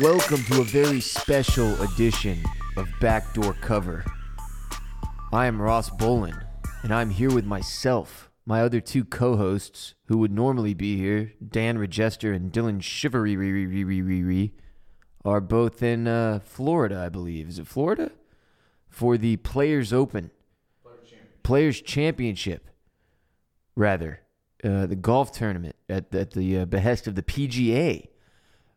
Welcome to a very special edition of Backdoor Cover. I am Ross Bolin, and I'm here with myself. My other two co hosts, who would normally be here, Dan Regester and Dylan Shivery, are both in uh, Florida, I believe. Is it Florida? For the Players Open. Players Championship, rather. Uh, the golf tournament at, at the uh, behest of the PGA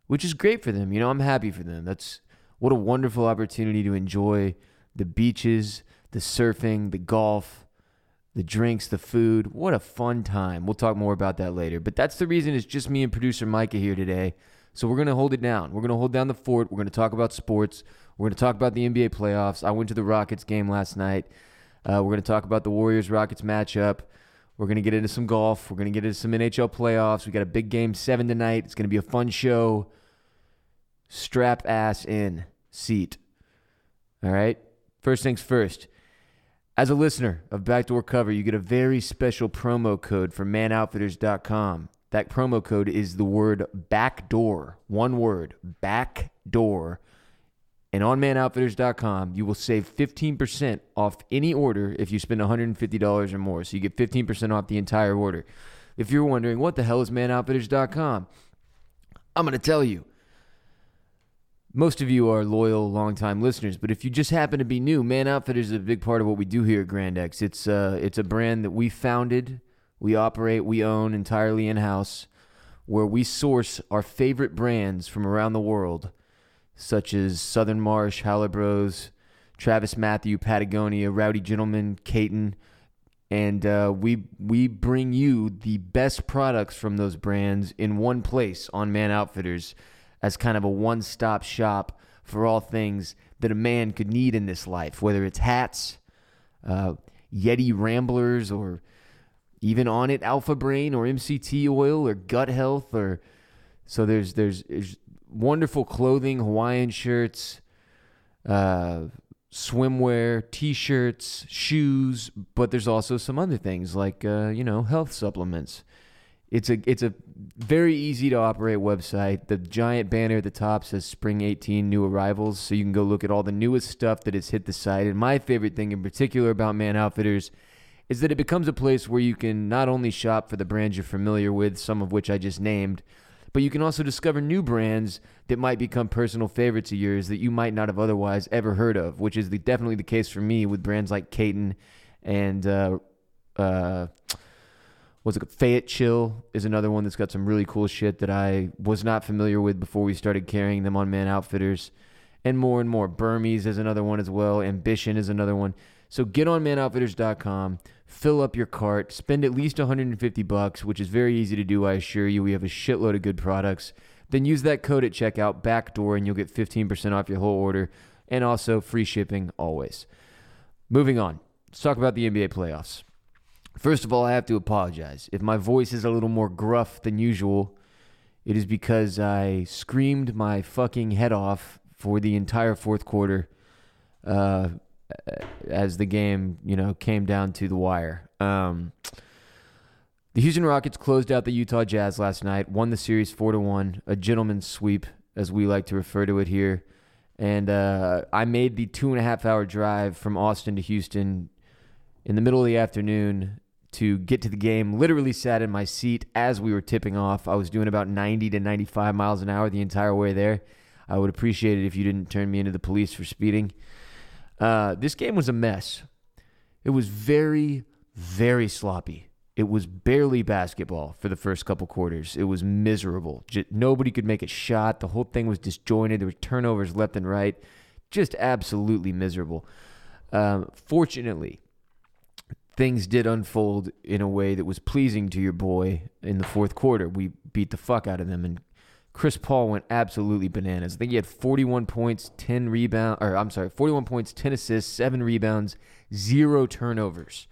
which is great for them. You know, I'm happy for them. That's what a wonderful opportunity to enjoy the beaches, the surfing, the golf, the drinks, the food. What a fun time. We'll talk more about that later. But that's the reason it's just me and producer Micah here today. So we're going to hold it down. We're going to hold down the fort. We're going to talk about sports. We're going to talk about the NBA playoffs. I went to the Rockets game last night. Uh, we're going to talk about the Warriors Rockets matchup. We're going to get into some golf. We're going to get into some NHL playoffs. We got a big game seven tonight. It's going to be a fun show. Strap ass in seat. All right. First things first. As a listener of Backdoor Cover, you get a very special promo code for manoutfitters.com. That promo code is the word backdoor. One word, backdoor. And on manoutfitters.com, you will save 15% off any order if you spend $150 or more. So you get 15% off the entire order. If you're wondering, what the hell is manoutfitters.com? I'm going to tell you. Most of you are loyal, longtime listeners, but if you just happen to be new, Man Outfitters is a big part of what we do here at Grandex. It's, uh, it's a brand that we founded, we operate, we own entirely in house, where we source our favorite brands from around the world – such as Southern Marsh, Howler Bros, Travis Matthew, Patagonia, Rowdy Gentleman, Katin, and uh, we we bring you the best products from those brands in one place on Man Outfitters as kind of a one-stop shop for all things that a man could need in this life, whether it's hats, uh, Yeti Ramblers, or even Onnit Alpha Brain or MCT oil or gut health or so there's, there's wonderful clothing, Hawaiian shirts, uh, swimwear, t-shirts, shoes, but there's also some other things like uh, you know health supplements. It's a it's a very easy to operate website. The giant banner at the top says Spring 18 New Arrivals, so you can go look at all the newest stuff that has hit the site. And my favorite thing in particular about Man Outfitters is that it becomes a place where you can not only shop for the brands you're familiar with, some of which I just named, but you can also discover new brands that might become personal favorites of yours that you might not have otherwise ever heard of, which is the, definitely the case for me with brands like Katin and uh, uh, what's it? Fayettechill is another one that's got some really cool shit that I was not familiar with before we started carrying them on Man Outfitters, and more and more. Burmese is another one as well. Ambition is another one. So get on manoutfitters.com fill up your cart, spend at least 150 bucks, which is very easy to do, I assure you. We have a shitload of good products. Then use that code at checkout, backdoor, and you'll get 15% off your whole order and also free shipping always. Moving on, let's talk about the NBA playoffs. First of all, I have to apologize. If my voice is a little more gruff than usual, it is because I screamed my fucking head off for the entire fourth quarter. Uh, as the game, you know, came down to the wire. Um, the Houston Rockets closed out the Utah Jazz last night, won the series four to one, a gentleman's sweep, as we like to refer to it here. And uh, I made the two and a half hour drive from Austin to Houston in the middle of the afternoon to get to the game. Literally sat in my seat as we were tipping off. I was doing about 90 to 95 miles an hour the entire way there. I would appreciate it if you didn't turn me into the police for speeding. Uh, this game was a mess. It was very, very sloppy. It was barely basketball for the first couple quarters. It was miserable. Just, nobody could make a shot. The whole thing was disjointed. There were turnovers left and right. Just absolutely miserable. Um, fortunately, things did unfold in a way that was pleasing to your boy in the fourth quarter. We beat the fuck out of them and Chris Paul went absolutely bananas. I think he had 41 points, 10 rebounds, or I'm sorry, 41 points, 10 assists, 7 rebounds, 0 turnovers,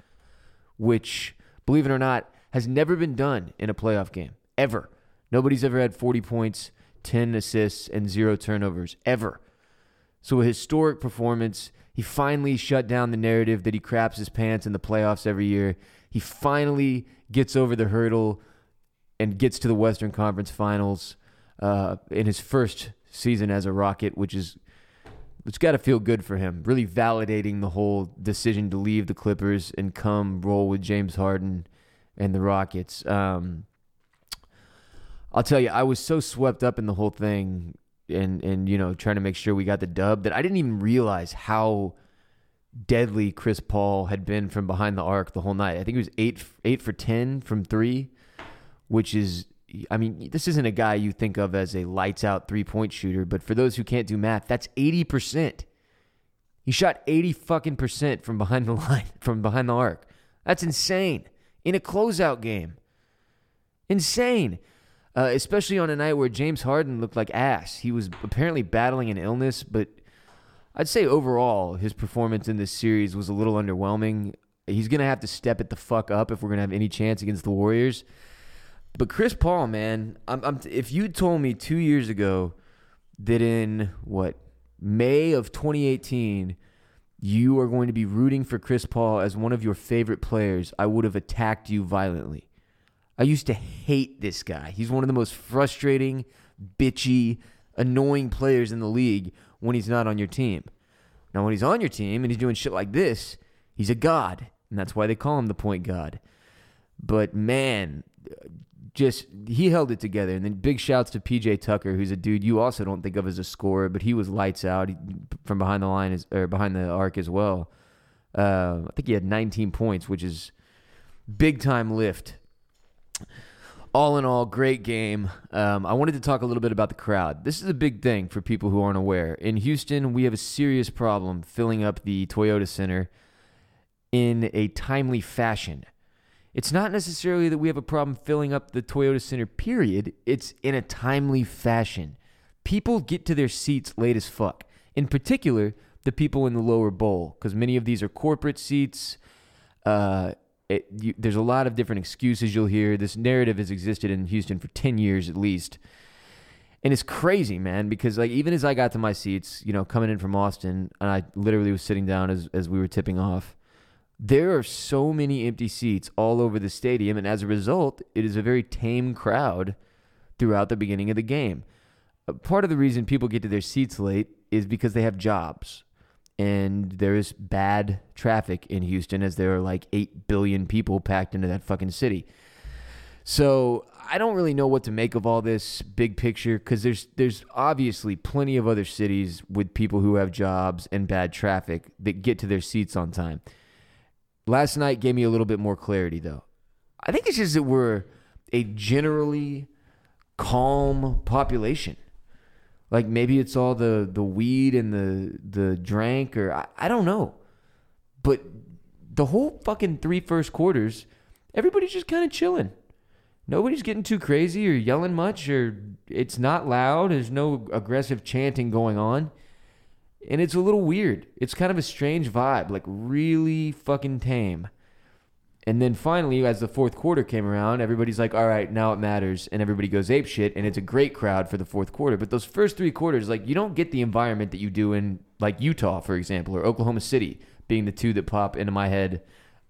which, believe it or not, has never been done in a playoff game, ever. Nobody's ever had 40 points, 10 assists, and 0 turnovers, ever. So, a historic performance. He finally shut down the narrative that he craps his pants in the playoffs every year. He finally gets over the hurdle and gets to the Western Conference Finals uh, in his first season as a Rocket, which is it's got to feel good for him. Really validating the whole decision to leave the Clippers and come roll with James Harden and the Rockets. Um, I'll tell you, I was so swept up in the whole thing and and you know trying to make sure we got the dub that I didn't even realize how deadly Chris Paul had been from behind the arc the whole night. I think he was eight eight for ten from three, which is I mean this isn't a guy you think of as a lights out three point shooter, but for those who can't do math, that's eighty percent. He shot eighty fucking percent from behind the line from behind the arc. That's insane in a closeout game. Insane uh, especially on a night where James Harden looked like ass. He was apparently battling an illness, but I'd say overall his performance in this series was a little underwhelming. He's gonna have to step it the fuck up if we're gonna have any chance against the Warriors. But Chris Paul, man, I'm, I'm, if you told me two years ago that in what May of 2018 you are going to be rooting for Chris Paul as one of your favorite players, I would have attacked you violently. I used to hate this guy. He's one of the most frustrating, bitchy, annoying players in the league when he's not on your team. Now, when he's on your team and he's doing shit like this, he's a god, and that's why they call him the point god. But man, just he held it together. And then big shouts to PJ Tucker, who's a dude you also don't think of as a scorer, but he was lights out from behind the line as, or behind the arc as well. Uh, I think he had 19 points, which is big time lift all in all, great game. Um, I wanted to talk a little bit about the crowd. This is a big thing for people who aren't aware. In Houston, we have a serious problem filling up the Toyota Center in a timely fashion. It's not necessarily that we have a problem filling up the Toyota Center, period. It's in a timely fashion. People get to their seats late as fuck. In particular, the people in the lower bowl, because many of these are corporate seats. Uh, it, you, there's a lot of different excuses you'll hear. This narrative has existed in Houston for 10 years at least. And it's crazy, man, because like even as I got to my seats, you know, coming in from Austin, and I literally was sitting down as, as we were tipping off, there are so many empty seats all over the stadium. And as a result, it is a very tame crowd throughout the beginning of the game. Uh, part of the reason people get to their seats late is because they have jobs and there is bad traffic in Houston as there are like 8 billion people packed into that fucking city. So, I don't really know what to make of all this big picture cuz there's there's obviously plenty of other cities with people who have jobs and bad traffic that get to their seats on time. Last night gave me a little bit more clarity though. I think it's just that we're a generally calm population. Like maybe it's all the the weed and the the drink or I, I don't know. But the whole fucking three first quarters, everybody's just kind of chilling. Nobody's getting too crazy or yelling much or it's not loud. There's no aggressive chanting going on. And it's a little weird. It's kind of a strange vibe, like really fucking tame. And then finally, as the fourth quarter came around, everybody's like, all right, now it matters. And everybody goes ape shit. And it's a great crowd for the fourth quarter. But those first three quarters, like, you don't get the environment that you do in, like, Utah, for example, or Oklahoma City being the two that pop into my head,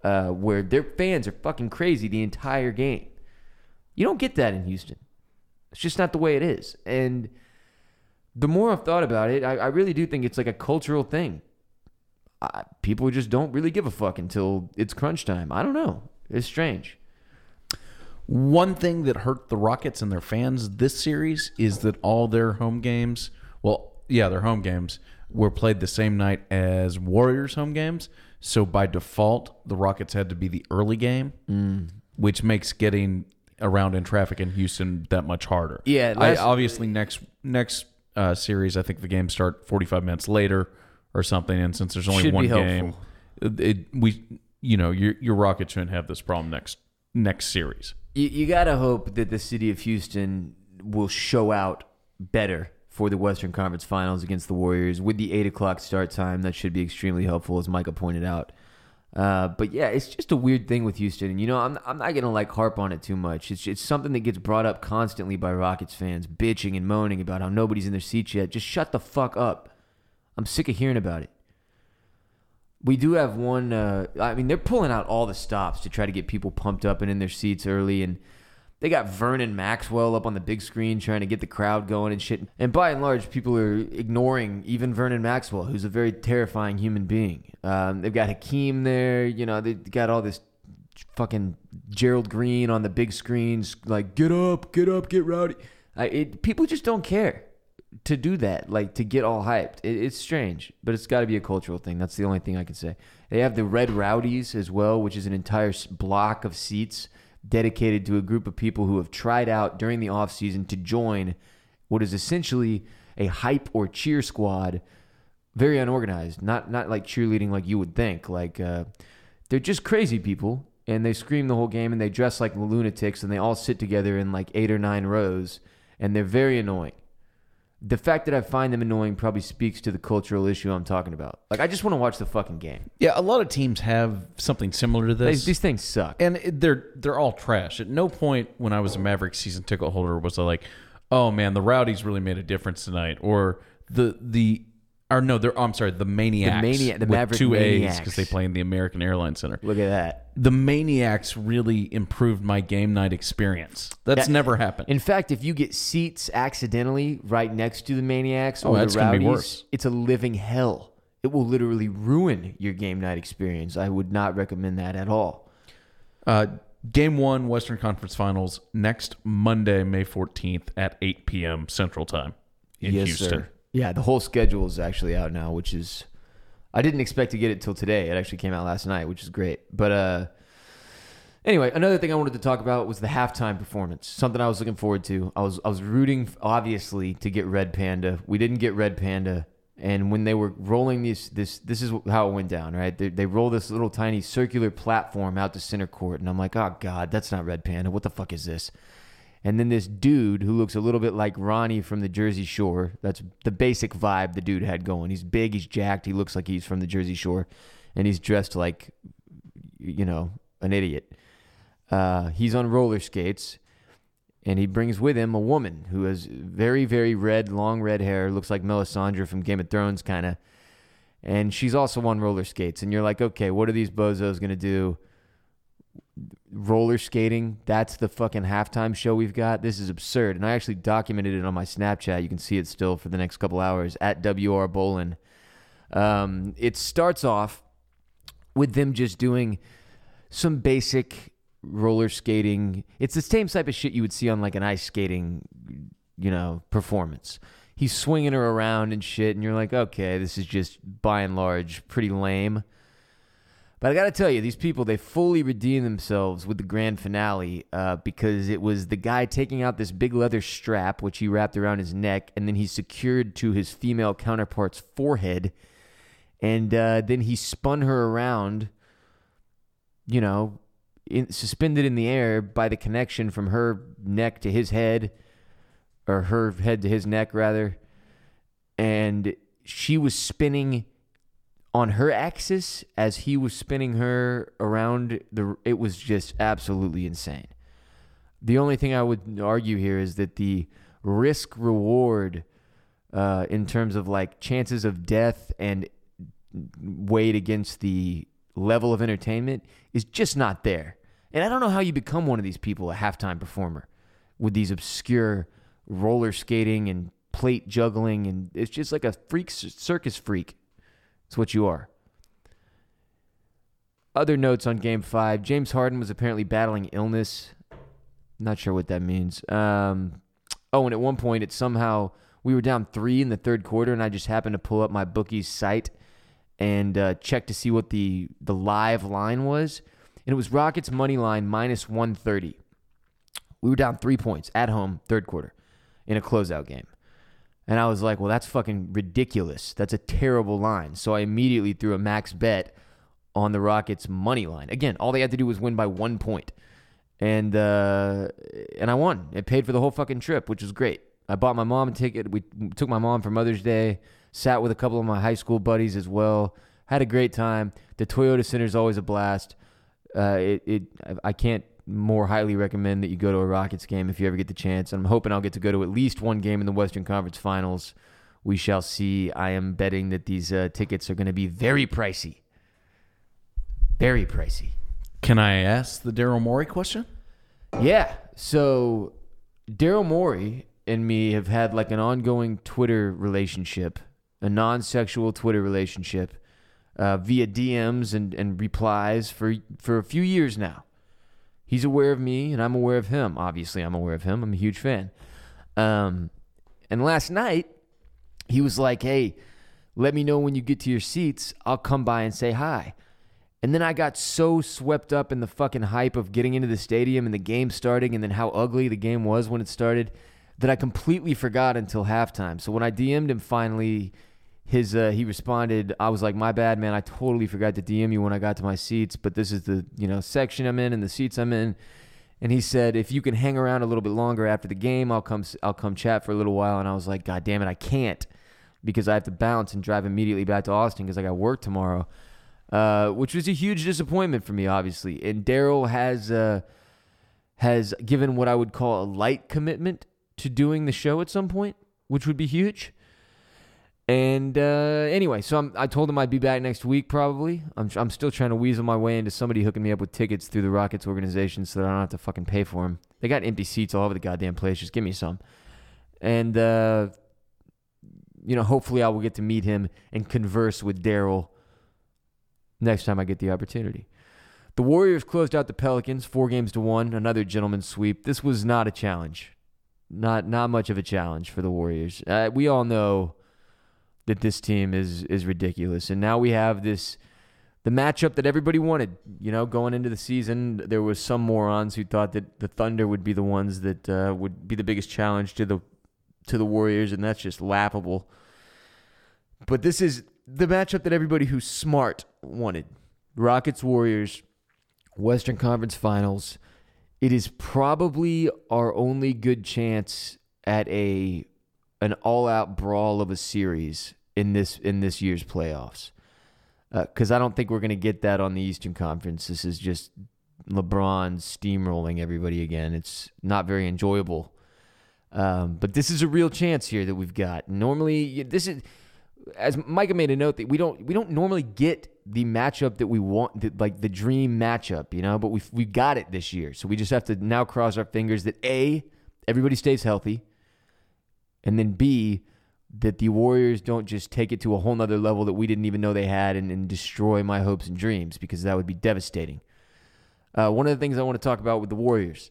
uh, where their fans are fucking crazy the entire game. You don't get that in Houston. It's just not the way it is. And the more I've thought about it, I, I really do think it's like a cultural thing I, people just don't really give a fuck until it's crunch time. I don't know. It's strange. One thing that hurt the Rockets and their fans this series is that all their home games, well, yeah, their home games were played the same night as Warriors home games. So by default, the Rockets had to be the early game, mm. which makes getting around in traffic in Houston that much harder. Yeah, I, obviously next next uh, series, I think the games start 45 minutes later or something. And since there's only Should one game, it, it, we you know your your Rocket shouldn't have this problem next next series. You, you gotta hope that the city of Houston will show out better for the Western Conference Finals against the Warriors with the eight o'clock start time. That should be extremely helpful, as Micah pointed out. Uh, but yeah, it's just a weird thing with Houston, and you know, I'm I'm not gonna like harp on it too much. It's it's something that gets brought up constantly by Rockets fans, bitching and moaning about how nobody's in their seats yet. Just shut the fuck up. I'm sick of hearing about it. We do have one. Uh, I mean, they're pulling out all the stops to try to get people pumped up and in their seats early. And They got Vernon Maxwell up on the big screen trying to get the crowd going and shit. And by and large, people are ignoring even Vernon Maxwell, who's a very terrifying human being. Um, they've got Hakeem there. You know, they got all this fucking Gerald Green on the big screens, like get up, get up, get rowdy. I, it, people just don't care to do that, like to get all hyped. It, it's strange, but it's got to be a cultural thing. That's the only thing I can say. They have the Red Rowdies as well, which is an entire block of seats dedicated to a group of people who have tried out during the off season to join what is essentially a hype or cheer squad. Very unorganized, not not like cheerleading like you would think. Like uh, they're just crazy people, and they scream the whole game, and they dress like lunatics, and they all sit together in like eight or nine rows, and they're very annoying the fact that I find them annoying probably speaks to the cultural issue I'm talking about. Like, I just want to watch the fucking game. Yeah, a lot of teams have something similar to These, this. these things suck. and it, they're they're all trash. At no point when I was a Maverick season ticket holder was I like, oh man, the Rowdies really made a difference tonight, or the the or no, they're I'm sorry, the Maniacs, Mania- the with Maverick two A's Maniacs. because they play in the American Airlines Center. Look at that. The Maniacs really improved my game night experience. That's never happened. In fact, if you get seats accidentally right next to the Maniacs Oh, or that's the gonna Rowdies, be worse. it's a living hell. It will literally ruin your game night experience. I would not recommend that at all. Uh, game one, Western Conference Finals, next Monday, May 14th at 8 p.m. Central Time in yes, Houston. sir. Yeah, the whole schedule is actually out now, which is I didn't expect to get it till today. It actually came out last night, which is great. But uh anyway, another thing I wanted to talk about was the halftime performance. Something I was looking forward to. I was I was rooting obviously to get Red Panda. We didn't get Red Panda. And when they were rolling this, this, this is how it went down, right? They, they roll this little tiny circular platform out to center court, and I'm like, oh god, that's not Red Panda. What the fuck is this? And then this dude who looks a little bit like Ronnie from the Jersey Shore. That's the basic vibe the dude had going. He's big, he's jacked, he looks like he's from the Jersey Shore, and he's dressed like, you know, an idiot. Uh, he's on roller skates, and he brings with him a woman who has very, very red, long red hair, looks like Melisandre from Game of Thrones, kind of. And she's also on roller skates, and you're like, okay, what are these bozos gonna do? Roller skating. That's the fucking halftime show we've got. This is absurd. And I actually documented it on my Snapchat. You can see it still for the next couple hours at WR Bolin. Um, it starts off with them just doing some basic roller skating. It's the same type of shit you would see on like an ice skating, you know, performance. He's swinging her around and shit, and you're like, okay, this is just by and large pretty lame. But I got to tell you, these people, they fully redeemed themselves with the grand finale uh, because it was the guy taking out this big leather strap, which he wrapped around his neck, and then he secured to his female counterpart's forehead. And uh, then he spun her around, you know, in, suspended in the air by the connection from her neck to his head, or her head to his neck, rather. And she was spinning on her axis as he was spinning her around the it was just absolutely insane. The only thing I would argue here is that the risk reward uh, in terms of like chances of death and weighed against the level of entertainment is just not there. And I don't know how you become one of these people, a halftime performer, with these obscure roller skating and plate juggling, and it's just like a freak circus freak. It's what you are. Other notes on game five James Harden was apparently battling illness. Not sure what that means. Um, oh, and at one point, it somehow, we were down three in the third quarter, and I just happened to pull up my bookie's site and uh, check to see what the, the live line was. And it was Rockets money line minus 130. We were down three points at home, third quarter, in a closeout game. And I was like, well, that's fucking ridiculous. That's a terrible line. So I immediately threw a max bet on the Rockets money line. Again, all they had to do was win by one point. And uh, and I won. It paid for the whole fucking trip, which was great. I bought my mom a ticket. We took my mom for Mother's Day. Sat with a couple of my high school buddies as well. Had a great time. The Toyota Center is always a blast. Uh, it, it I can't more highly recommend that you go to a Rockets game if you ever get the chance. I'm hoping I'll get to go to at least one game in the Western Conference Finals. We shall see. I am betting that these uh, tickets are going to be very pricey. Very pricey. Can I ask the Daryl Morey question? Yeah. So Daryl Morey and me have had like an ongoing Twitter relationship, a non-sexual Twitter relationship, uh, via DMs and, and replies for for a few years now. He's aware of me, and I'm aware of him. Obviously, I'm aware of him. I'm a huge fan. Um, and last night, he was like, "Hey, let me know when you get to your seats. I'll come by and say hi." And then I got so swept up in the fucking hype of getting into the stadium and the game starting and then how ugly the game was when it started that I completely forgot until halftime. So when I DM'd him finally, his uh, he responded, I was like, "My bad, man. I totally forgot to DM you when I got to my seats, but this is the, you know, section I'm in and the seats I'm in." And he said, "If you can hang around a little bit longer after the game, I'll come I'll come chat for a little while." And I was like, "God damn it, I can't." Because I have to bounce and drive immediately back to Austin because I got work tomorrow uh, which was a huge disappointment for me, obviously. And Daryl has uh, has given what I would call a light commitment to doing the show at some point, which would be huge. And uh, anyway, so I'm, i told him I'd be back next week probably. I'm, I'm still trying to weasel my way into somebody hooking me up with tickets through the Rockets organization so that I don't have to fucking pay for them. They got empty seats all over the goddamn place. Just give me some. And, uh, you know, hopefully I will get to meet him and converse with Daryl next time I get the opportunity. The Warriors closed out the Pelicans four games to one, another gentleman's sweep. This was not a challenge, not not much of a challenge for the Warriors. Uh, we all know that this team is is ridiculous, and now we have this the matchup that everybody wanted. You know, going into the season, there was some morons who thought that the Thunder would be the ones that uh, would be the biggest challenge to the to the Warriors, and that's just laughable. But this is the matchup that everybody who's smart wanted. Rockets Warriors, Western Conference Finals. It is probably our only good chance at a an all-out brawl of a series in this in this year's playoffs. Because uh, I don't think we're going to get that on the Eastern Conference. This is just LeBron steamrolling everybody again. It's not very enjoyable. Um, but this is a real chance here that we've got. Normally, this is as Micah made a note that we don't we don't normally get the matchup that we want, the, like the dream matchup, you know. But we we got it this year, so we just have to now cross our fingers that a everybody stays healthy, and then b that the Warriors don't just take it to a whole nother level that we didn't even know they had and, and destroy my hopes and dreams because that would be devastating. Uh, one of the things I want to talk about with the Warriors,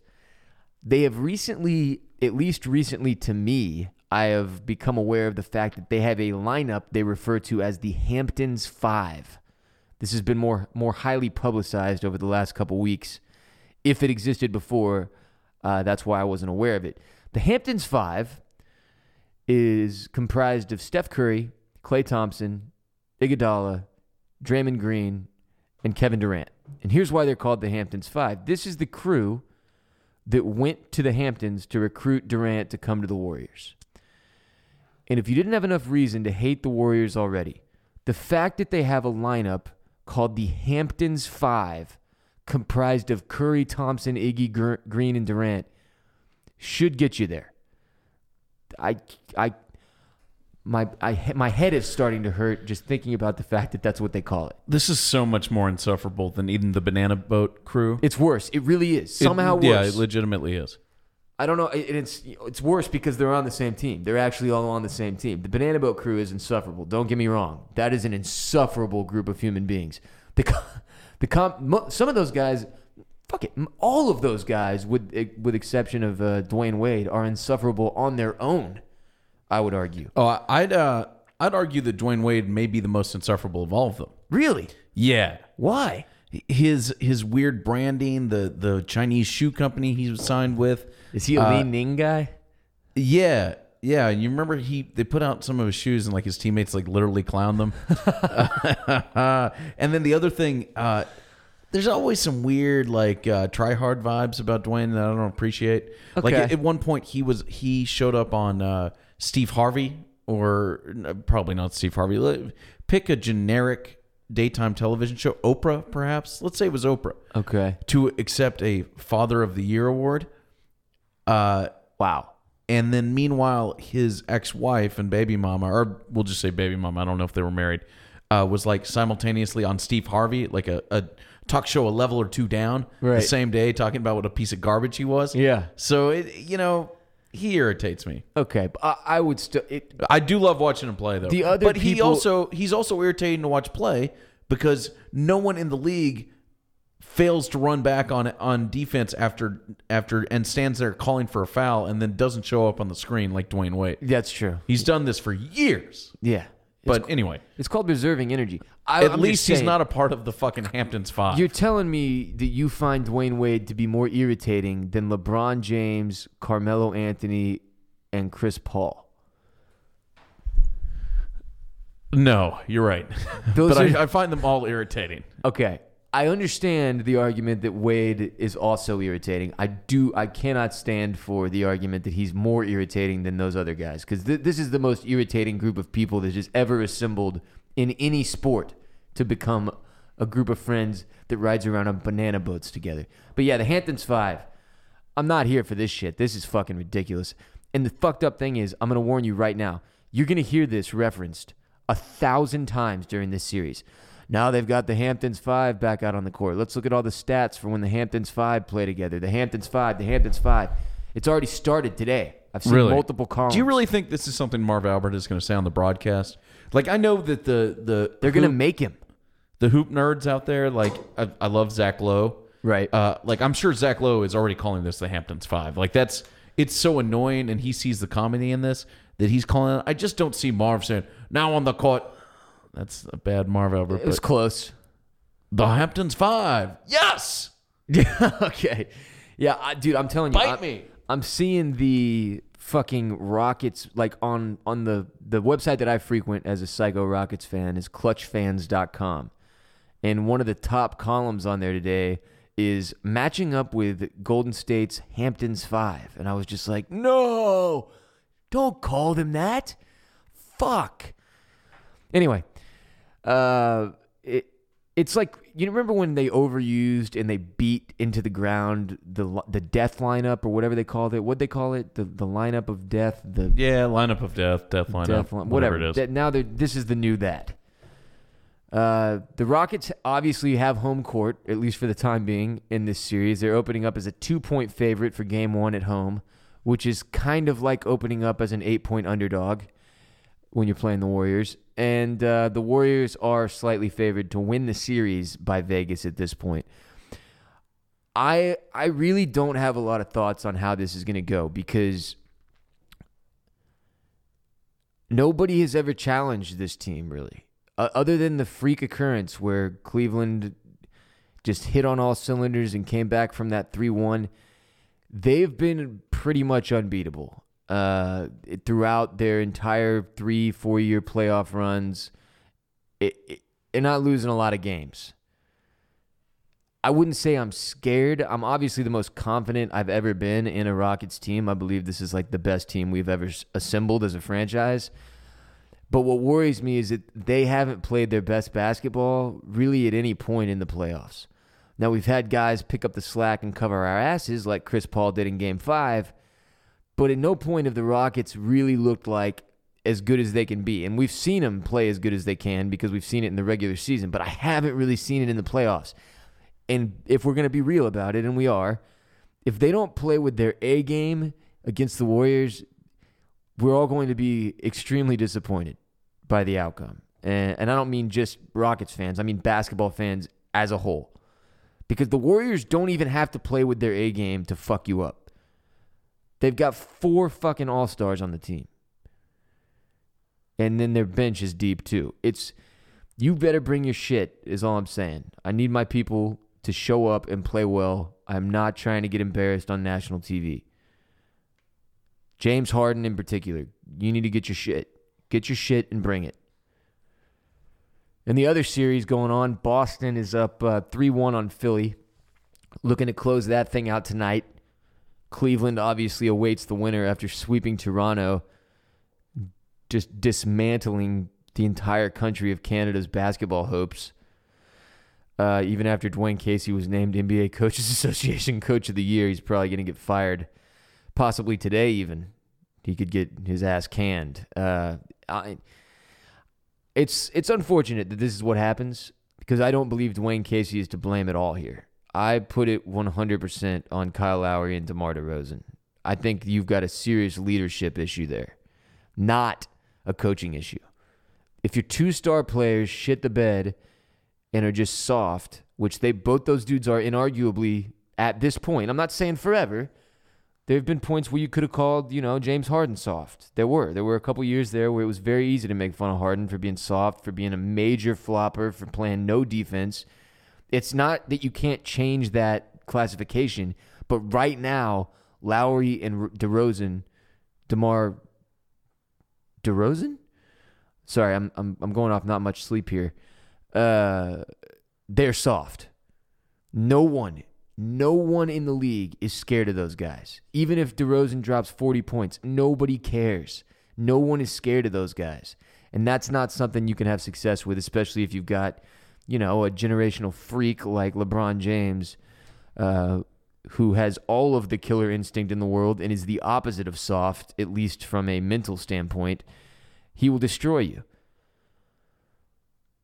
they have recently, at least recently to me, I have become aware of the fact that they have a lineup they refer to as the Hamptons Five. This has been more more highly publicized over the last couple weeks. If it existed before, uh, that's why I wasn't aware of it. The Hamptons Five is comprised of Steph Curry, Klay Thompson, Iguodala, Draymond Green, and Kevin Durant. And here's why they're called the Hamptons Five. This is the crew that went to the Hamptons to recruit Durant to come to the Warriors. And if you didn't have enough reason to hate the Warriors already, the fact that they have a lineup called the Hamptons Five, comprised of Curry, Thompson, Iggy, Green, and Durant, should get you there. I, I, my, I, my head is starting to hurt just thinking about the fact that that's what they call it. This is so much more insufferable than even the Banana Boat crew. It's worse. It really is. Somehow it, worse. Yeah, it legitimately is. I don't know. It's it's worse because they're on the same team. They're actually all on the same team. The Banana Boat crew is insufferable. Don't get me wrong. That is an insufferable group of human beings. The the com, some of those guys, fuck it, all of those guys, with with exception of uh, Dwyane Wade, are insufferable on their own. I would argue. Oh, I'd uh, I'd argue that Dwyane Wade may be the most insufferable of all of them. Really? Yeah. Why? His his weird branding, the the Chinese shoe company he was signed with is he a uh, Li Ning guy? Yeah, yeah. And you remember he they put out some of his shoes and like his teammates like literally clowned them. and then the other thing, uh, there's always some weird like uh, try hard vibes about Dwyane that I don't appreciate. Okay. Like at, at one point he was he showed up on uh, Steve Harvey or probably not Steve Harvey. Pick a generic daytime television show, Oprah perhaps. Let's say it was Oprah. Okay. To accept a Father of the Year award. Uh, wow. And then meanwhile, his ex-wife and baby mama, or we'll just say baby mama. I don't know if they were married. Uh, was like simultaneously on Steve Harvey, like a, a talk show a level or two down the same day, talking about what a piece of garbage he was. Yeah. So it, you know, he irritates me. Okay, but I, I would still. It, I do love watching him play though. The other but he also he's also irritating to watch play because no one in the league fails to run back on on defense after after and stands there calling for a foul and then doesn't show up on the screen like Dwyane Wade. that's true. He's done this for years. Yeah, But anyway, it's called reserving energy. I, at I'm least just he's not a part of the fucking Hamptons Five. You're telling me that you find Dwyane Wade to be more irritating than LeBron James, Carmelo Anthony, and Chris Paul. no, you're right. But are- I, I find them all irritating. Okay. I understand the argument that Wade is also irritating. I do. I cannot stand for the argument that he's more irritating than those other guys because th- this is the most irritating group of people that just ever assembled in any sport to become a group of friends that rides around on banana boats together. But yeah, the Hamptons Five. I'm not here for this shit. This is fucking ridiculous. And the fucked up thing is, I'm gonna warn you right now. You're gonna hear this referenced a thousand times during this series. Now they've got the Hamptons Five back out on the court. Let's look at all the stats for when the Hamptons Five play together. The Hamptons Five, the Hamptons Five. It's already started today. I've seen Really? multiple columns. Do you really think this is something Marv Albert is going to say on the broadcast? Like I know that the the They're gonna make him. the hoop nerds out there. Like I, I love Zach Lowe. Right. Uh, like I'm sure Zach Lowe is already calling this the Hamptons Five. Like that's it's so annoying, and he sees the comedy in this that he's calling. it. I just don't see Marv saying now on the court. That's a bad Marv Albert. It was But close. the Hamptons Five. Yes. Yeah. okay. Yeah, I, dude, I'm telling you, Bite I'm, me. I'm seeing the fucking Rockets like on on the the website that I frequent as a psycho Rockets fan is clutchfans.com. And one of the top columns on there today is matching up with Golden State's Hamptons 5. And I was just like, "No! Don't call them that. Fuck." Anyway, uh, it it's like you remember when they overused and they beat into the ground the the death lineup or whatever they called it. What they call it? The the lineup of death. The Yeah, lineup of death, death lineup, death line, whatever, whatever. it is. Now this is the new that. Uh, the Rockets obviously have home court, at least for the time being, in this series. They're opening up as a two point favorite for game one at home, which is kind of like opening up as an eight point underdog when you're playing the Warriors. And uh, the Warriors are slightly favored to win the series by Vegas at this point. I I really don't have a lot of thoughts on how this is going to go because nobody has ever challenged this team really, uh, other than the freak occurrence where Cleveland just hit on all cylinders and came back from that three-one. They've been pretty much unbeatable uh, throughout their entire three, four-year playoff runs. It, it, they're not losing a lot of games. I wouldn't say I'm scared. I'm obviously the most confident I've ever been in a Rockets team. I believe this is like the best team we've ever assembled as a franchise. But what worries me is that they haven't played their best basketball really at any point in the playoffs. Now, we've had guys pick up the slack and cover our asses like Chris Paul did in game five, but at no point have the Rockets really looked like as good as they can be. And we've seen them play as good as they can because we've seen it in the regular season, but I haven't really seen it in the playoffs. And if we're going to be real about it, and we are, if they don't play with their A game against the Warriors, we're all going to be extremely disappointed by the outcome. And, and I don't mean just Rockets fans, I mean basketball fans as a whole. Because the Warriors don't even have to play with their A game to fuck you up. They've got four fucking All Stars on the team. And then their bench is deep too. It's you better bring your shit, is all I'm saying. I need my people to show up and play well. I'm not trying to get embarrassed on national TV. James Harden in particular, you need to get your shit. Get your shit and bring it. And the other series going on, Boston is up uh, 3 1 on Philly, looking to close that thing out tonight. Cleveland obviously awaits the winner after sweeping Toronto, just dismantling the entire country of Canada's basketball hopes. Uh, even after Dwane Casey was named NBA Coaches Association Coach of the Year, he's probably going to get fired. Possibly today, even. He could get his ass canned. Uh, I, it's it's unfortunate that this is what happens. because I don't believe Dwane Casey is to blame at all here. I put it 100% on Kyle Lowry and DeMar DeRozan. I think you've got a serious leadership issue there, not a coaching issue. If your two star players shit the bed and are just soft, which they both those dudes are inarguably at this point, I'm not saying forever. There have been points where you could have called, you know, James Harden soft. There were. There were a couple years there where it was very easy to make fun of Harden for being soft, for being a major flopper, for playing no defense. It's not that you can't change that classification, but right now, Lowry and DeRozan, DeMar DeRozan? Sorry, I'm I'm I'm going off not much sleep here. Uh they're soft. No one, no one in the league is scared of those guys. Even if DeRozan drops 40 points, nobody cares. No one is scared of those guys. And that's not something you can have success with, especially if you've got, you know, a generational freak like LeBron James, uh, who has all of the killer instinct in the world and is the opposite of soft, at least from a mental standpoint. He will destroy you.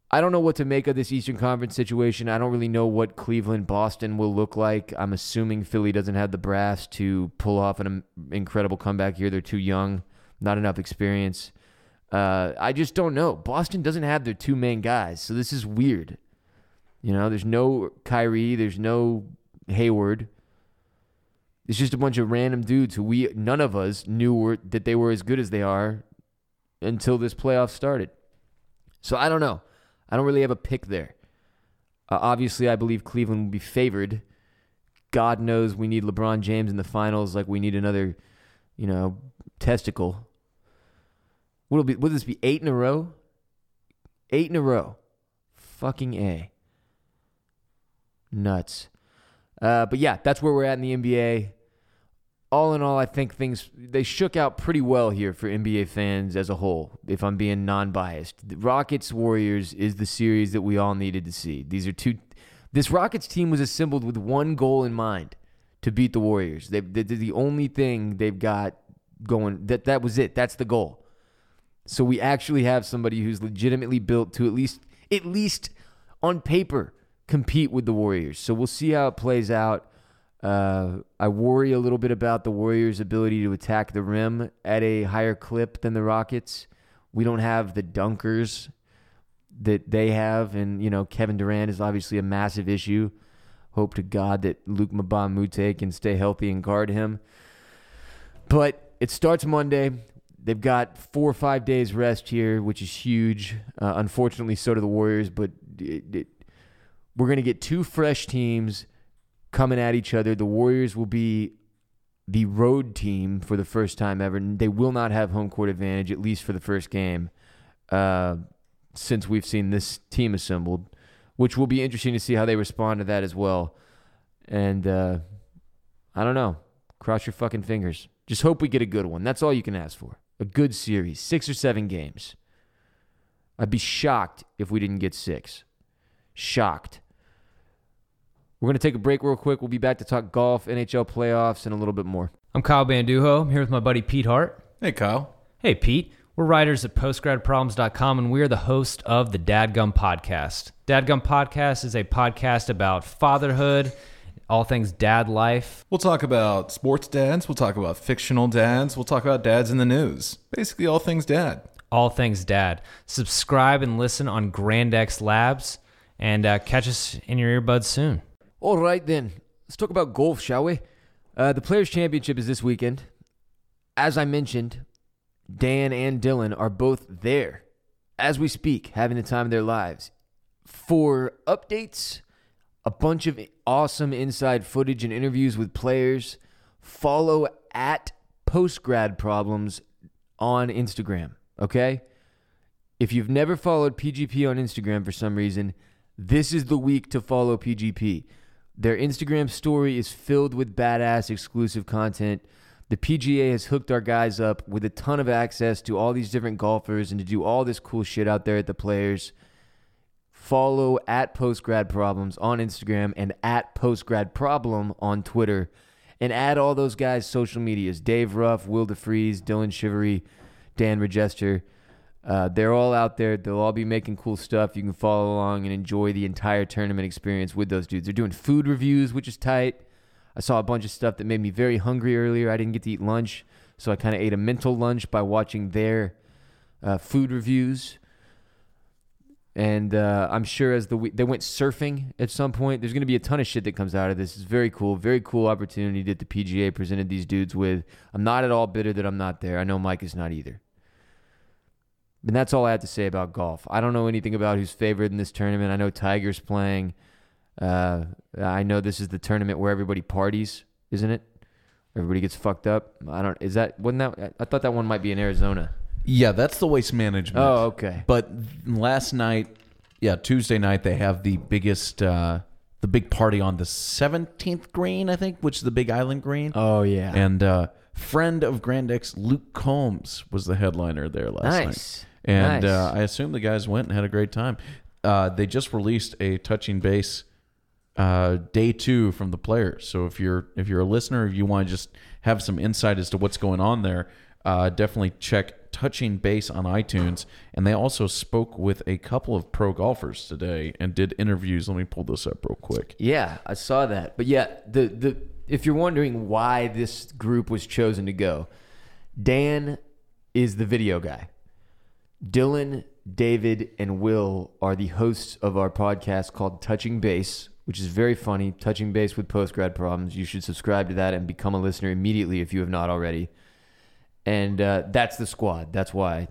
I don't know what to make of this Eastern Conference situation. I don't really know what Cleveland, Boston will look like. I'm assuming Philly doesn't have the brass to pull off an incredible comeback here. They're too young, not enough experience. Uh, I just don't know. Boston doesn't have their two main guys, so this is weird. You know, there's no Kyrie, there's no Hayward. It's just a bunch of random dudes who we none of us knew were, that they were as good as they are until this playoff started. So I don't know. I don't really have a pick there. Uh, obviously, I believe Cleveland will be favored. God knows we need LeBron James in the finals like we need another, you know, testicle. Will be will this be eight in a row? Eight in a row. Fucking A. Nuts. Uh, but yeah, that's where we're at in the NBA all in all, I think things they shook out pretty well here for NBA fans as a whole. If I'm being non-biased, the Rockets Warriors is the series that we all needed to see. These are two. This Rockets team was assembled with one goal in mind: to beat the Warriors. They, the only thing they've got going. That that was it. That's the goal. So we actually have somebody who's legitimately built to at least at least on paper compete with the Warriors. So we'll see how it plays out. Uh, I worry a little bit about the Warriors' ability to attack the rim at a higher clip than the Rockets. We don't have the dunkers that they have, and you know Kevin Durant is obviously a massive issue. Hope to God that Luke a can stay healthy and guard him. But it starts Monday. They've got four or five days rest here, which is huge. Uh, unfortunately, so do the Warriors. But it, it, we're going to get two fresh teams coming at each other. The Warriors will be the road team for the first time ever. They will not have home court advantage, at least for the first game, uh, since we've seen this team assembled, which will be interesting to see how they respond to that as well. And uh, I don't know. Cross your fucking fingers. Just hope we get a good one. That's all you can ask for. A good series, six or seven games. I'd be shocked if we didn't get six. Shocked. We're going to take a break real quick. We'll be back to talk golf, NHL playoffs, and a little bit more. I'm Kyle Bandujo. I'm here with my buddy Pete Hart. Hey, Kyle. Hey, Pete. We're writers at postgradproblems.com, and we're the host of the Dadgum Podcast. Dadgum Podcast is a podcast about fatherhood, all things dad life. We'll talk about sports dads. We'll talk about fictional dads. We'll talk about dads in the news. Basically, all things dad. All things dad. Subscribe and listen on Grandex Labs, and uh, catch us in your earbuds soon. All right, then. Let's talk about golf, shall we? Uh, the Players' Championship is this weekend. As I mentioned, Dan and Dylan are both there as we speak, having the time of their lives. For updates, a bunch of awesome inside footage and interviews with players, follow at Postgrad Problems on Instagram, okay? If you've never followed PGP on Instagram for some reason, this is the week to follow PGP. Their Instagram story is filled with badass exclusive content. The PGA has hooked our guys up with a ton of access to all these different golfers and to do all this cool shit out there at the players. Follow at Postgrad Problems on Instagram and at Postgrad Problem on Twitter. And add all those guys' social medias Dave Ruff, Will DeFries, Dylan Shivery, Dan Regester. Uh, they're all out there. They'll all be making cool stuff. You can follow along and enjoy the entire tournament experience with those dudes. They're doing food reviews, which is tight. I saw a bunch of stuff that made me very hungry earlier. I didn't get to eat lunch, so I kind of ate a mental lunch by watching their uh, food reviews. And uh, I'm sure as the they went surfing at some point, there's going to be a ton of shit that comes out of this. It's very cool, very cool opportunity that the PGA presented these dudes with. I'm not at all bitter that I'm not there. I know Mike is not either. And that's all I have to say about golf. I don't know anything about who's favored in this tournament. I know Tiger's playing. Uh, I know this is the tournament where everybody parties, isn't it? Everybody gets fucked up. I don't. Is that wasn't that? I thought that one might be in Arizona. Yeah, that's the waste management. Oh, okay. But last night, yeah, Tuesday night, they have the biggest, uh, the big party on the 17th green, I think, which is the Big Island green. Oh yeah. And uh, friend of Grandex, Luke Combs, was the headliner there last night. nice. And nice. uh, I assume the guys went and had a great time. Uh, they just released a touching base uh, day two from the players. So if you're if you're a listener, if you want to just have some insight as to what's going on there, uh, definitely check touching base on iTunes. And they also spoke with a couple of pro golfers today and did interviews. Let me pull this up real quick. Yeah, I saw that. But yeah, the the if you're wondering why this group was chosen to go, Dan is the video guy. Dylan, David, and Will are the hosts of our podcast called Touching Base, which is very funny. Touching Base with Post Grad Problems. You should subscribe to that and become a listener immediately if you have not already. And uh, that's the squad. That's why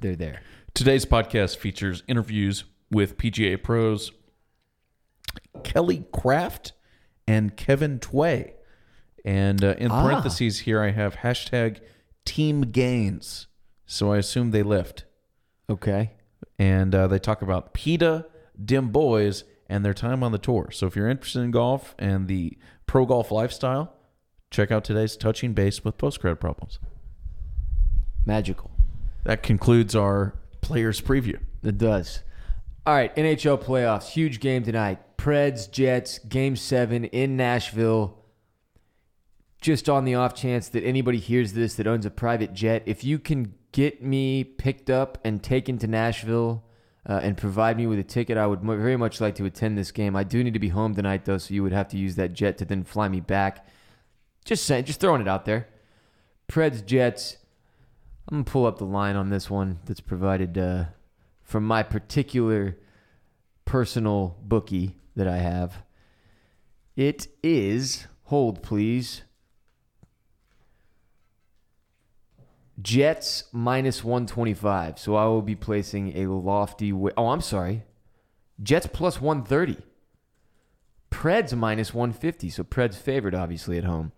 they're there. Today's podcast features interviews with PGA pros Kelly Kraft and Kevin Tway. And uh, in Ah. parentheses here, I have hashtag team gains. So I assume they lift. Okay. And uh, they talk about PETA, Dim Boys, and their time on the tour. So if you're interested in golf and the pro golf lifestyle, check out today's Touching Base with Postgrad Problems. Magical. That concludes our players preview. It does. All right, NHL playoffs. Huge game tonight. Preds, Jets, game seven in Nashville. Just on the off chance that anybody hears this that owns a private jet, if you can get me picked up and taken to Nashville uh, and provide me with a ticket, I would very much like to attend this game. I do need to be home tonight, though, so you would have to use that jet to then fly me back. Just saying, just throwing it out there. Preds, Jets. I'm gonna pull up the line on this one that's provided uh, from my particular personal bookie that I have. It is hold please. Jets minus 125. So I will be placing a lofty. Oh, I'm sorry. Jets plus 130. Preds minus 150. So Preds favored, obviously, at home.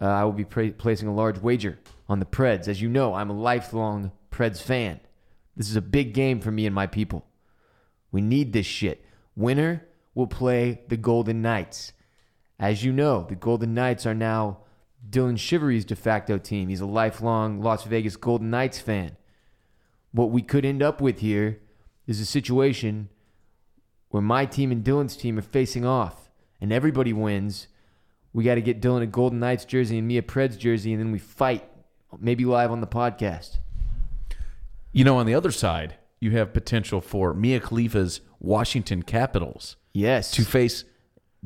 Uh, I will be pra- placing a large wager on the Preds. As you know, I'm a lifelong Preds fan. This is a big game for me and my people. We need this shit. Winner will play the Golden Knights. As you know, the Golden Knights are now Dylan Shivery's de facto team. He's a lifelong Las Vegas Golden Knights fan. What we could end up with here is a situation where my team and Dylan's team are facing off and everybody wins. We got to get Dylan a Golden Knights jersey and me a Preds jersey, and then we fight, maybe live on the podcast. You know, on the other side, you have potential for Mia Khalifa's Washington Capitals Yes. to face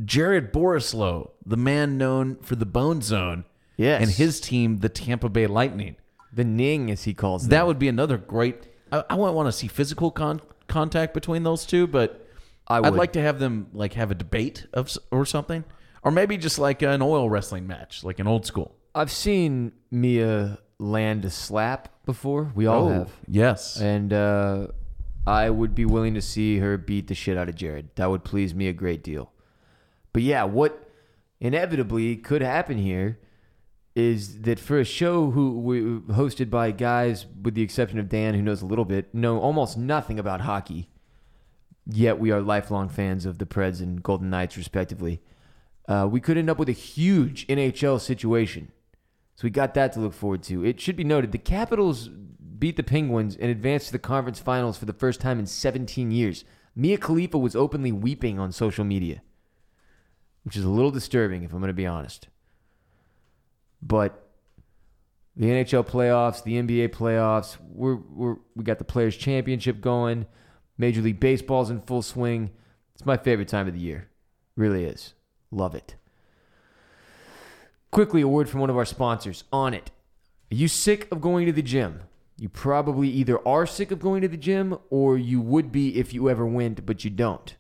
Jared Borislow, the man known for the Bone Zone, Yes. and his team, the Tampa Bay Lightning. the Ning, as he calls them. That would be another great. I, I wouldn't want to see physical con- contact between those two, but I I'd like to have them like have a debate of or something, or maybe just like an oil wrestling match, like an old school. I've seen Mia land a slap before. We all have. yes. And uh, I would be willing to see her beat the shit out of Jared. That would please me a great deal. But yeah, what inevitably could happen here is that for a show who we hosted by guys, with the exception of Dan, who knows a little bit, know almost nothing about hockey, yet we are lifelong fans of the Preds and Golden Knights, respectively. Uh, we could end up with a huge NHL situation. So we got that to look forward to. It should be noted the Capitals beat the Penguins and advanced to the conference finals for the first time in 17 years. Mia Khalifa was openly weeping on social media, which is a little disturbing if I'm going to be honest. But the NHL playoffs, the NBA playoffs. We're, we're we got the Players Championship going. Major League Baseball's in full swing. It's my favorite time of the year. Really is. Love it. Quickly, a word from one of our sponsors. Onnit. Are you sick of going to the gym? You probably either are sick of going to the gym or you would be if you ever went, but you don't.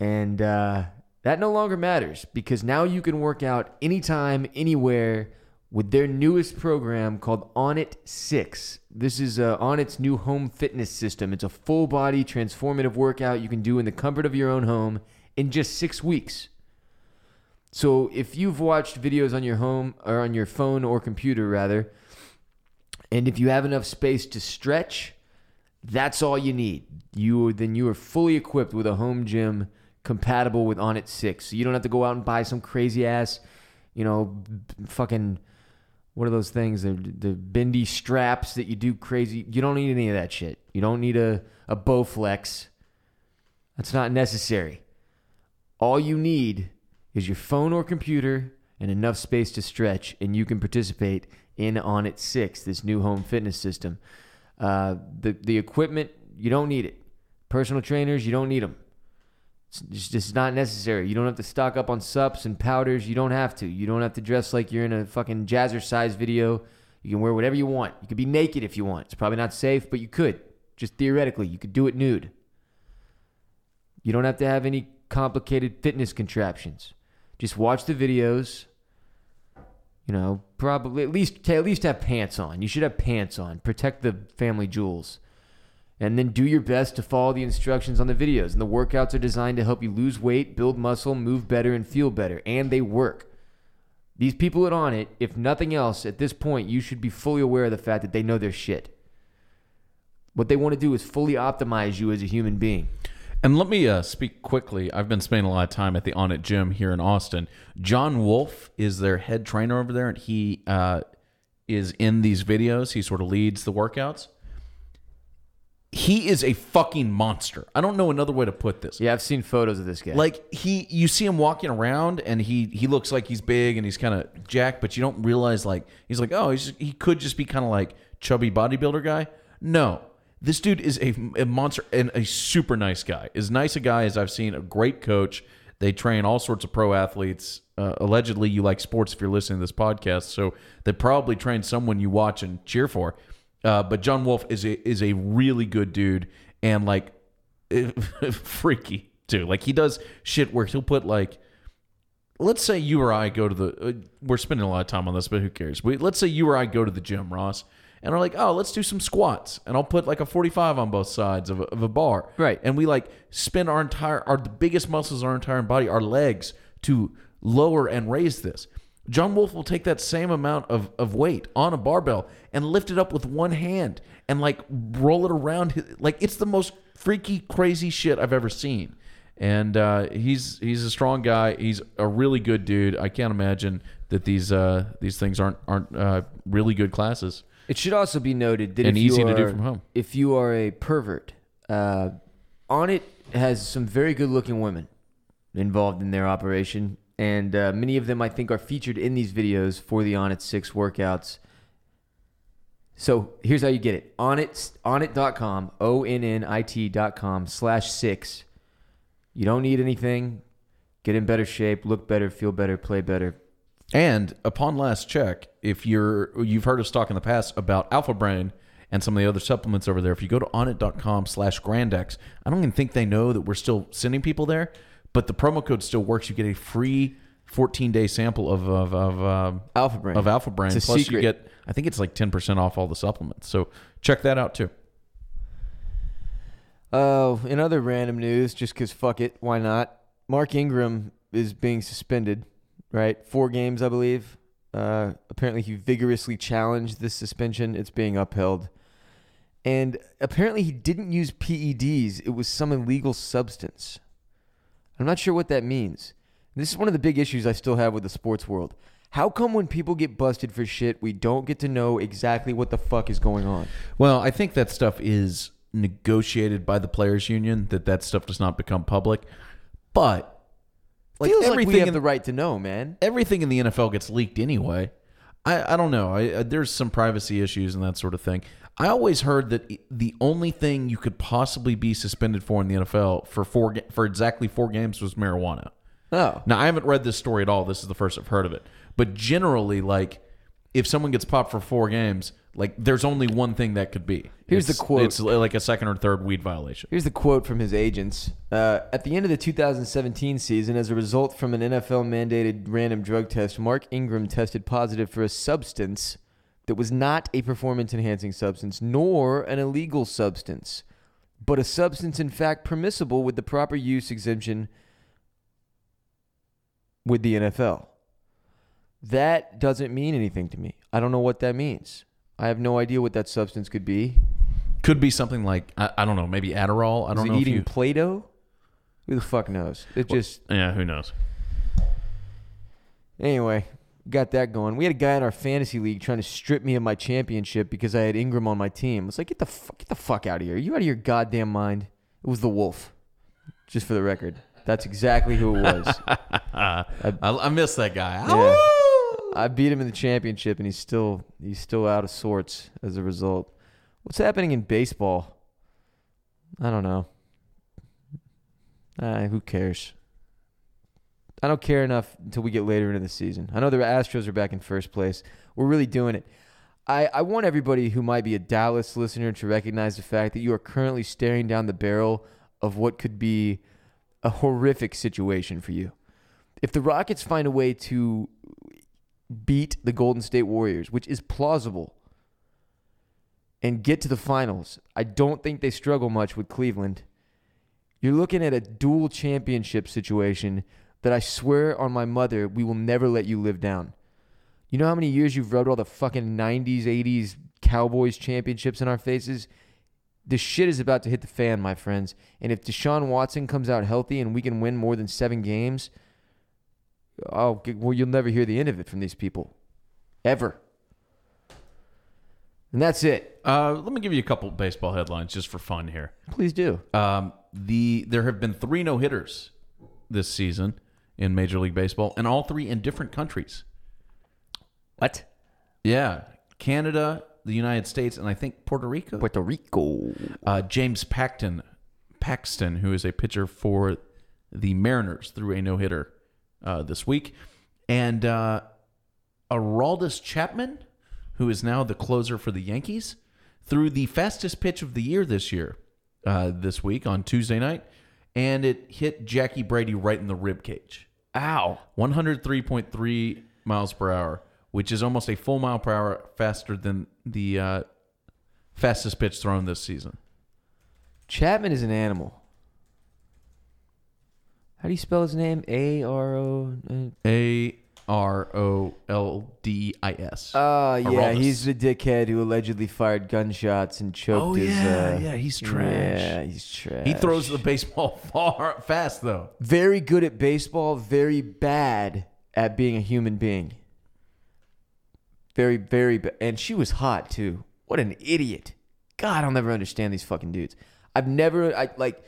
And uh, that no longer matters because now you can work out anytime, anywhere with their newest program called Onnit 6. This is uh, Onnit's new home fitness system. It's a full body transformative workout you can do in the comfort of your own home in just six weeks. So if you've watched videos on your home or on your phone or computer rather, and if you have enough space to stretch, that's all you need. You then you are fully equipped with a home gym compatible with Onnit 6. So you don't have to go out and buy some crazy ass, you know, fucking what are those things? The the bendy straps that you do crazy. You don't need any of that shit. You don't need a a Bowflex. That's not necessary. All you need is your phone or computer and enough space to stretch, and you can participate in Onnit 6, this new home fitness system. Uh, the the equipment you don't need it. Personal trainers you don't need them. It's just, not necessary. You don't have to stock up on sups and powders. You don't have to. You don't have to dress like you're in a fucking jazzercise video. You can wear whatever you want. You could be naked if you want. It's probably not safe, but you could. Just theoretically, you could do it nude. You don't have to have any complicated fitness contraptions. Just watch the videos. You know, probably at least at least have pants on. You should have pants on. Protect the family jewels and then do your best to follow the instructions on the videos. And the workouts are designed to help you lose weight, build muscle, move better, and feel better. And they work. These people that Onnit, if nothing else, at this point, you should be fully aware of the fact that they know their shit. What they want to do is fully optimize you as a human being. And let me uh, speak quickly. I've been spending a lot of time at the Onnit Gym here in Austin. John Wolf is their head trainer over there, and he uh, is in these videos. He sort of leads the workouts. He is a fucking monster. I don't know another way to put this. Yeah, I've seen photos of this guy. Like he, you see him walking around, and he he looks like he's big and he's kind of jacked, but you don't realize like he's like oh he's he could just be kind of like chubby bodybuilder guy. No, this dude is a, a monster and a super nice guy. As nice a guy as I've seen. A great coach. They train all sorts of pro athletes. Uh, allegedly, you like sports if you're listening to this podcast, so they probably train someone you watch and cheer for. Uh, but John Wolf is a is a really good dude and like freaky too. Like he does shit where he'll put like, let's say you or I go to the. Uh, we're spending a lot of time on this, but who cares? We, let's say you or I go to the gym, Ross, and are like, oh, let's do some squats, and I'll put like a forty five on both sides of a, of a bar, Right. And we like spin our entire our the biggest muscles our entire body, our legs, to lower and raise this. John Wolf will take that same amount of, of weight on a barbell and lift it up with one hand and like roll it around. his- Like it's the most freaky, crazy shit I've ever seen. And uh, he's he's a strong guy. He's a really good dude. I can't imagine that these uh, these things aren't aren't uh, really good classes. It should also be noted that And if you are, to do from home. If you are a pervert, uh, Onnit has some very good-looking women involved in their operation, and uh, many of them I think are featured in these videos for the Onnit Six workouts. So here's how you get it: on it onnit.com, o n n i t.com slash six. You don't need anything. Get in better shape, look better, feel better, play better. And upon last check, if you're you've heard us talk in the past about Alpha Brain and some of the other supplements over there, if you go to onnit.com slash grandex, I don't even think they know that we're still sending people there, but the promo code still works. You get a free 14 day sample of of, of um, Alpha Brain. of Alpha Brain. Plus, secret. you get I think it's like 10% off all the supplements. So check that out too. Oh, in other random news, just because fuck it, why not? Mark Ingram is being suspended, right? Four games, I believe. Uh, apparently, he vigorously challenged this suspension. It's being upheld. And apparently, he didn't use PEDs, it was some illegal substance. I'm not sure what that means. This is one of the big issues I still have with the sports world. How come when people get busted for shit, we don't get to know exactly what the fuck is going on? Well, I think that stuff is negotiated by the players union that that stuff does not become public. But like Feels like everything we have in the right to know, man. everything in the NFL gets leaked anyway. I, I don't know. I, uh, there's some privacy issues and that sort of thing. I always heard that the only thing you could possibly be suspended for in the NFL for four for exactly four games was marijuana. Oh, Now I haven't read this story at all. This is the first I've heard of it. But generally, like if someone gets popped for four games, like there's only one thing that could be. Here's the quote. It's like a second or third weed violation. Here's the quote from his agents. Uh, at the end of the 2017 season, as a result from an NFL mandated random drug test, Mark Ingram tested positive for a substance that was not a performance enhancing substance nor an illegal substance, but a substance in fact permissible with the proper use exemption with the NFL. That doesn't mean anything to me. I don't know what that means. I have no idea what that substance could be. Could be something like I, I don't know, maybe Adderall. I don't he know if eating you. Play-Doh? Who the fuck knows? It just Yeah, who knows? anyway. Got that going. We had a guy in our fantasy league trying to strip me of my championship because I had Ingram on my team. I was like, get the fuck, get the fuck out of here. Are you out of your goddamn mind? It was the Wolf. Just for the record, that's exactly who it was. I, I miss that guy. Yeah. I beat him in the championship, and he's still he's still out of sorts as a result. What's happening in baseball? I don't know. Uh, who cares? I don't care enough until we get later into the season. I know the Astros are back in first place. We're really doing it. I, I want everybody who might be a Dallas listener to recognize the fact that you are currently staring down the barrel of what could be a horrific situation for you. If the Rockets find a way to beat the Golden State Warriors, which is plausible, and get to the finals, I don't think they struggle much with Cleveland. You're looking at a dual championship situation that I swear on my mother, we will never let you live down. You know how many years you've rubbed all the fucking 90s, 80s Cowboys championships in our faces? The shit is about to hit the fan, my friends. And if Deshaun Watson comes out healthy and we can win more than seven games, oh, well, you'll never hear the end of it from these people. Ever. And that's it. Uh, let me give you a couple baseball headlines just for fun here. Please do. Um, the there have been three no hitters this season in Major League Baseball, and all three in different countries. What? Yeah, Canada, the United States, and I think Puerto Rico. Puerto Rico. Uh, James Paxton, Paxton, who is a pitcher for the Mariners, threw a no hitter uh, this week, and uh, Aroldis Chapman, who is now the closer for the Yankees, threw the fastest pitch of the year this year, uh, this week on Tuesday night, and it hit Jackie Bradley right in the rib cage. Ow. 103.3 miles per hour, which is almost a full mile per hour faster than the uh, fastest pitch thrown this season. Chapman is an animal. How do you spell his name? A R O. uh, A R O L D I S. Oh yeah, he's the dickhead who allegedly fired gunshots and choked Oh, his. yeah, uh, yeah, he's trash. Yeah, he's trash. He throws the baseball far fast though. very good at baseball, very bad at being a human being. Very, very bad. And she was hot too. What an idiot. God, I'll never understand these fucking dudes. I've never, I like,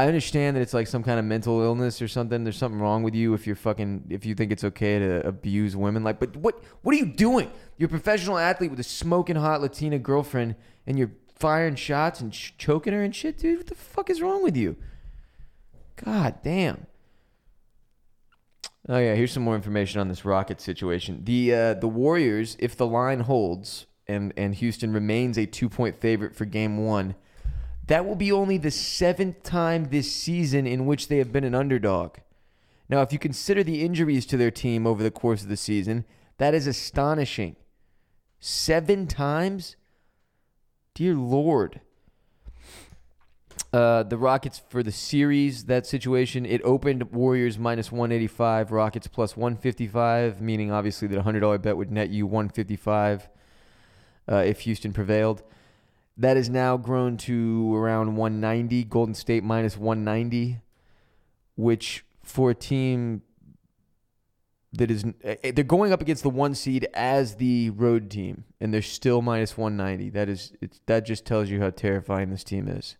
I understand that it's like some kind of mental illness or something. There's something wrong with you if you're fucking, if you think it's okay to abuse women. Like, but what, what are you doing? You're a professional athlete with a smoking hot Latina girlfriend and you're firing shots and ch- choking her and shit, dude. What the fuck is wrong with you? God damn. Oh yeah, here's some more information on this Rocket situation. The uh, the Warriors, if the line holds and and Houston remains a two point favorite for Game One, that will be only the seventh time this season in which they have been an underdog. Now, if you consider the injuries to their team over the course of the season, that is astonishing. Seven times, dear Lord. Uh, the Rockets for the series, that situation, it opened Warriors minus 185, Rockets plus 155, meaning obviously that a $100 bet would net you 155 uh, if Houston prevailed. That has now grown to around 190, Golden State minus 190, which for a team that is eh, they're going up against the one seed as the road team and they're still minus 190 that is it's that just tells you how terrifying this team is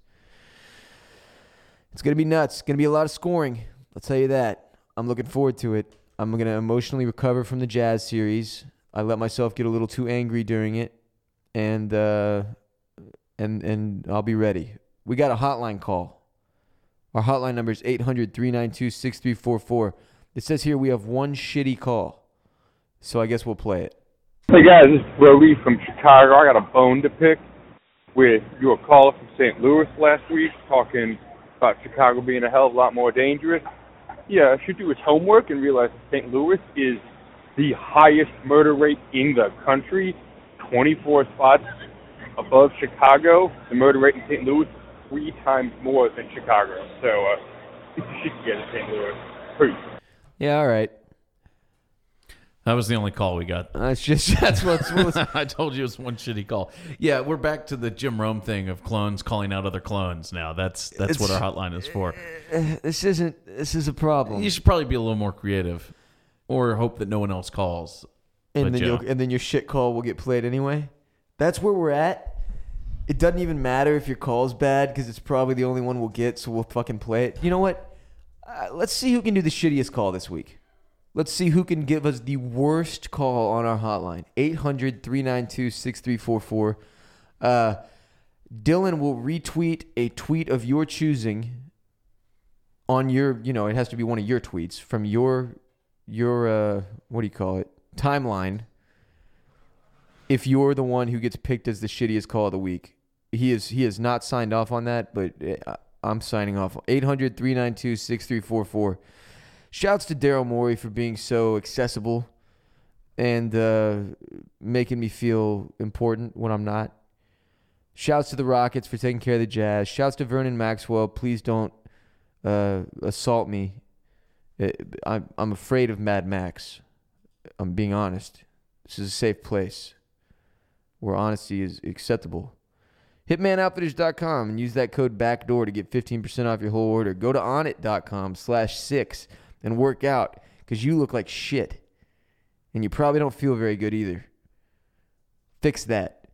it's going to be nuts. It's going to be a lot of scoring. I'll tell you that. I'm looking forward to it. I'm going to emotionally recover from the Jazz series. I let myself get a little too angry during it, and uh, and and I'll be ready. We got a hotline call. Our hotline number is 800-392-6344. It says here we have one shitty call. So I guess we'll play it. Hey guys, this is Brody from Chicago. I got a bone to pick with your caller from St. Louis last week talking about Chicago being a hell of a lot more dangerous. Yeah, I should do his homework and realize that St. Louis is the highest murder rate in the country, 24 spots above Chicago. The murder rate in St. Louis is three times more than Chicago. So, uh, you should get in St. Louis. Peace. Yeah, all right. That was the only call we got. That's just that's what's, what's I told you it was one shitty call. Yeah, we're back to the Jim Rome thing of clones calling out other clones now. That's that's what our hotline is for. this isn't this is a problem. You should probably be a little more creative, or hope that no one else calls. and But then yeah. you'll, and then your shit call will get played anyway. That's where we're at. It doesn't even matter if your call's bad because it's probably the only one we'll get, so we'll fucking play it. You know what? Uh, let's see who can do the shittiest call this week. Let's see who can give us the worst call on our hotline. 800 392 6344. Uh, Dylan will retweet a tweet of your choosing on your, you know, it has to be one of your tweets from your, your, uh, what do you call it? Timeline. If you're the one who gets picked as the shittiest call of the week, he is he has not signed off on that, but uh, I'm signing off. 800 392 6344. Shouts to Daryl Morey for being so accessible and uh, making me feel important when I'm not. Shouts to the Rockets for taking care of the Jazz. Shouts to Vernon Maxwell. Please don't uh, assault me. Uh, I'm, I'm afraid of Mad Max. I'm being honest. This is a safe place where honesty is acceptable. HitmanOutfitters.com and use that code BACKDOOR to get 15% off your whole order. Go to onnit.com slash six and work out because you look like shit. And you probably don't feel very good either. Fix that.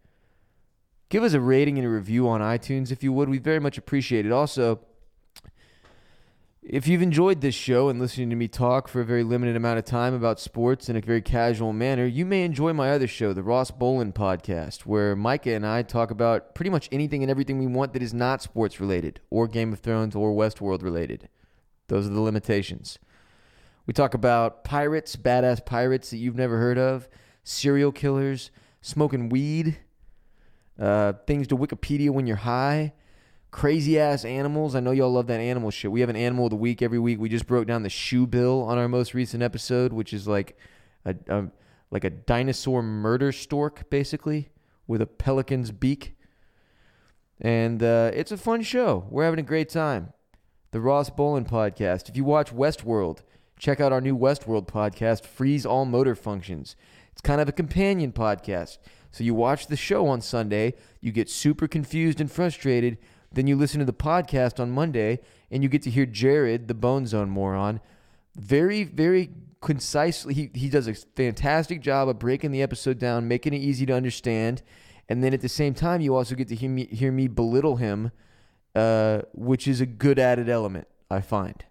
Give us a rating and a review on iTunes if you would. We very much appreciate it. Also, if you've enjoyed this show and listening to me talk for a very limited amount of time about sports in a very casual manner, you may enjoy my other show, the Ross Bolin podcast, where Micah and I talk about pretty much anything and everything we want that is not sports related or Game of Thrones or Westworld related. Those are the limitations. We talk about pirates, badass pirates that you've never heard of, serial killers, smoking weed, uh, things to Wikipedia when you're high, crazy ass animals. I know y'all love that animal shit. We have an animal of the week every week. We just broke down the shoebill on our most recent episode, which is like a, a like a dinosaur murder stork, basically, with a pelican's beak. And uh, it's a fun show. We're having a great time. The Ross Bolin podcast. If you watch Westworld, check out our new Westworld podcast, Freeze All Motor Functions. It's kind of a companion podcast. So you watch the show on Sunday, you get super confused and frustrated, then you listen to the podcast on Monday, and you get to hear Jared, the Bone Zone moron, very, very concisely. He, he does a fantastic job of breaking the episode down, making it easy to understand. And then at the same time, you also get to hear me, hear me belittle him, uh, which is a good added element, I find.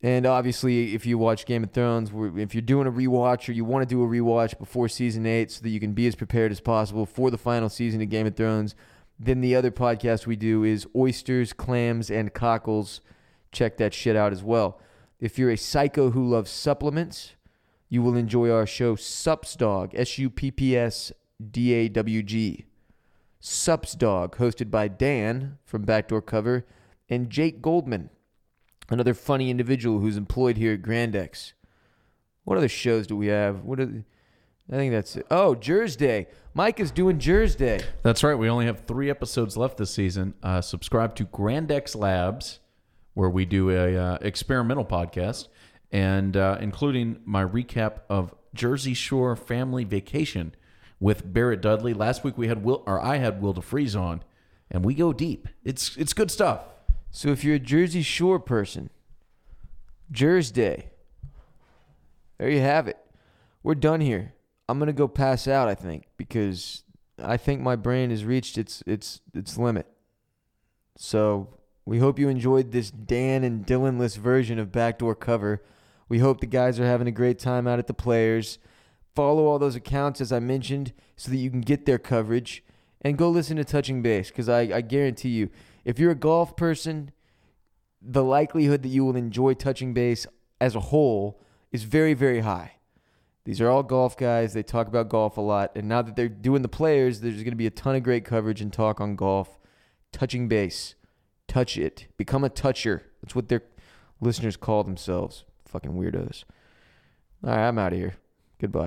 And obviously, if you watch Game of Thrones, if you're doing a rewatch or you want to do a rewatch before season eight so that you can be as prepared as possible for the final season of Game of Thrones, then the other podcast we do is Oysters, Clams, and Cockles. Check that shit out as well. If you're a psycho who loves supplements, you will enjoy our show Supps Dawg, S U P P S D A W G. Supps Dawg, hosted by Dan from Backdoor Cover and Jake Goldman another funny individual who's employed here at Grandex. What other shows do we have? What are the, I think that's it. Oh, Jers Day. Mike is doing Jers Day. That's right. We only have three episodes left this season. Uh, subscribe to Grandex Labs, where we do a uh, experimental podcast, and uh, including my recap of Jersey Shore Family Vacation with Barrett Dudley. Last week we had Will, or I had Will DeFreeze on, and we go deep. It's it's good stuff. So if you're a Jersey Shore person, Jers Day. There you have it. We're done here. I'm gonna go pass out. I think because I think my brain has reached its its its limit. So we hope you enjoyed this Dan and Dylanless version of Backdoor Cover. We hope the guys are having a great time out at the players. follow all those accounts as I mentioned so that you can get their coverage and go listen to Touching Base because I, I guarantee you, if you're a golf person, the likelihood that you will enjoy Touching Base as a whole is very, very high. These are all golf guys. They talk about golf a lot. And now that they're doing the players, there's going to be a ton of great coverage and talk on golf. Touching base. Touch it. Become a toucher. That's what their listeners call themselves. Fucking weirdos. All right, I'm out of here. Goodbye.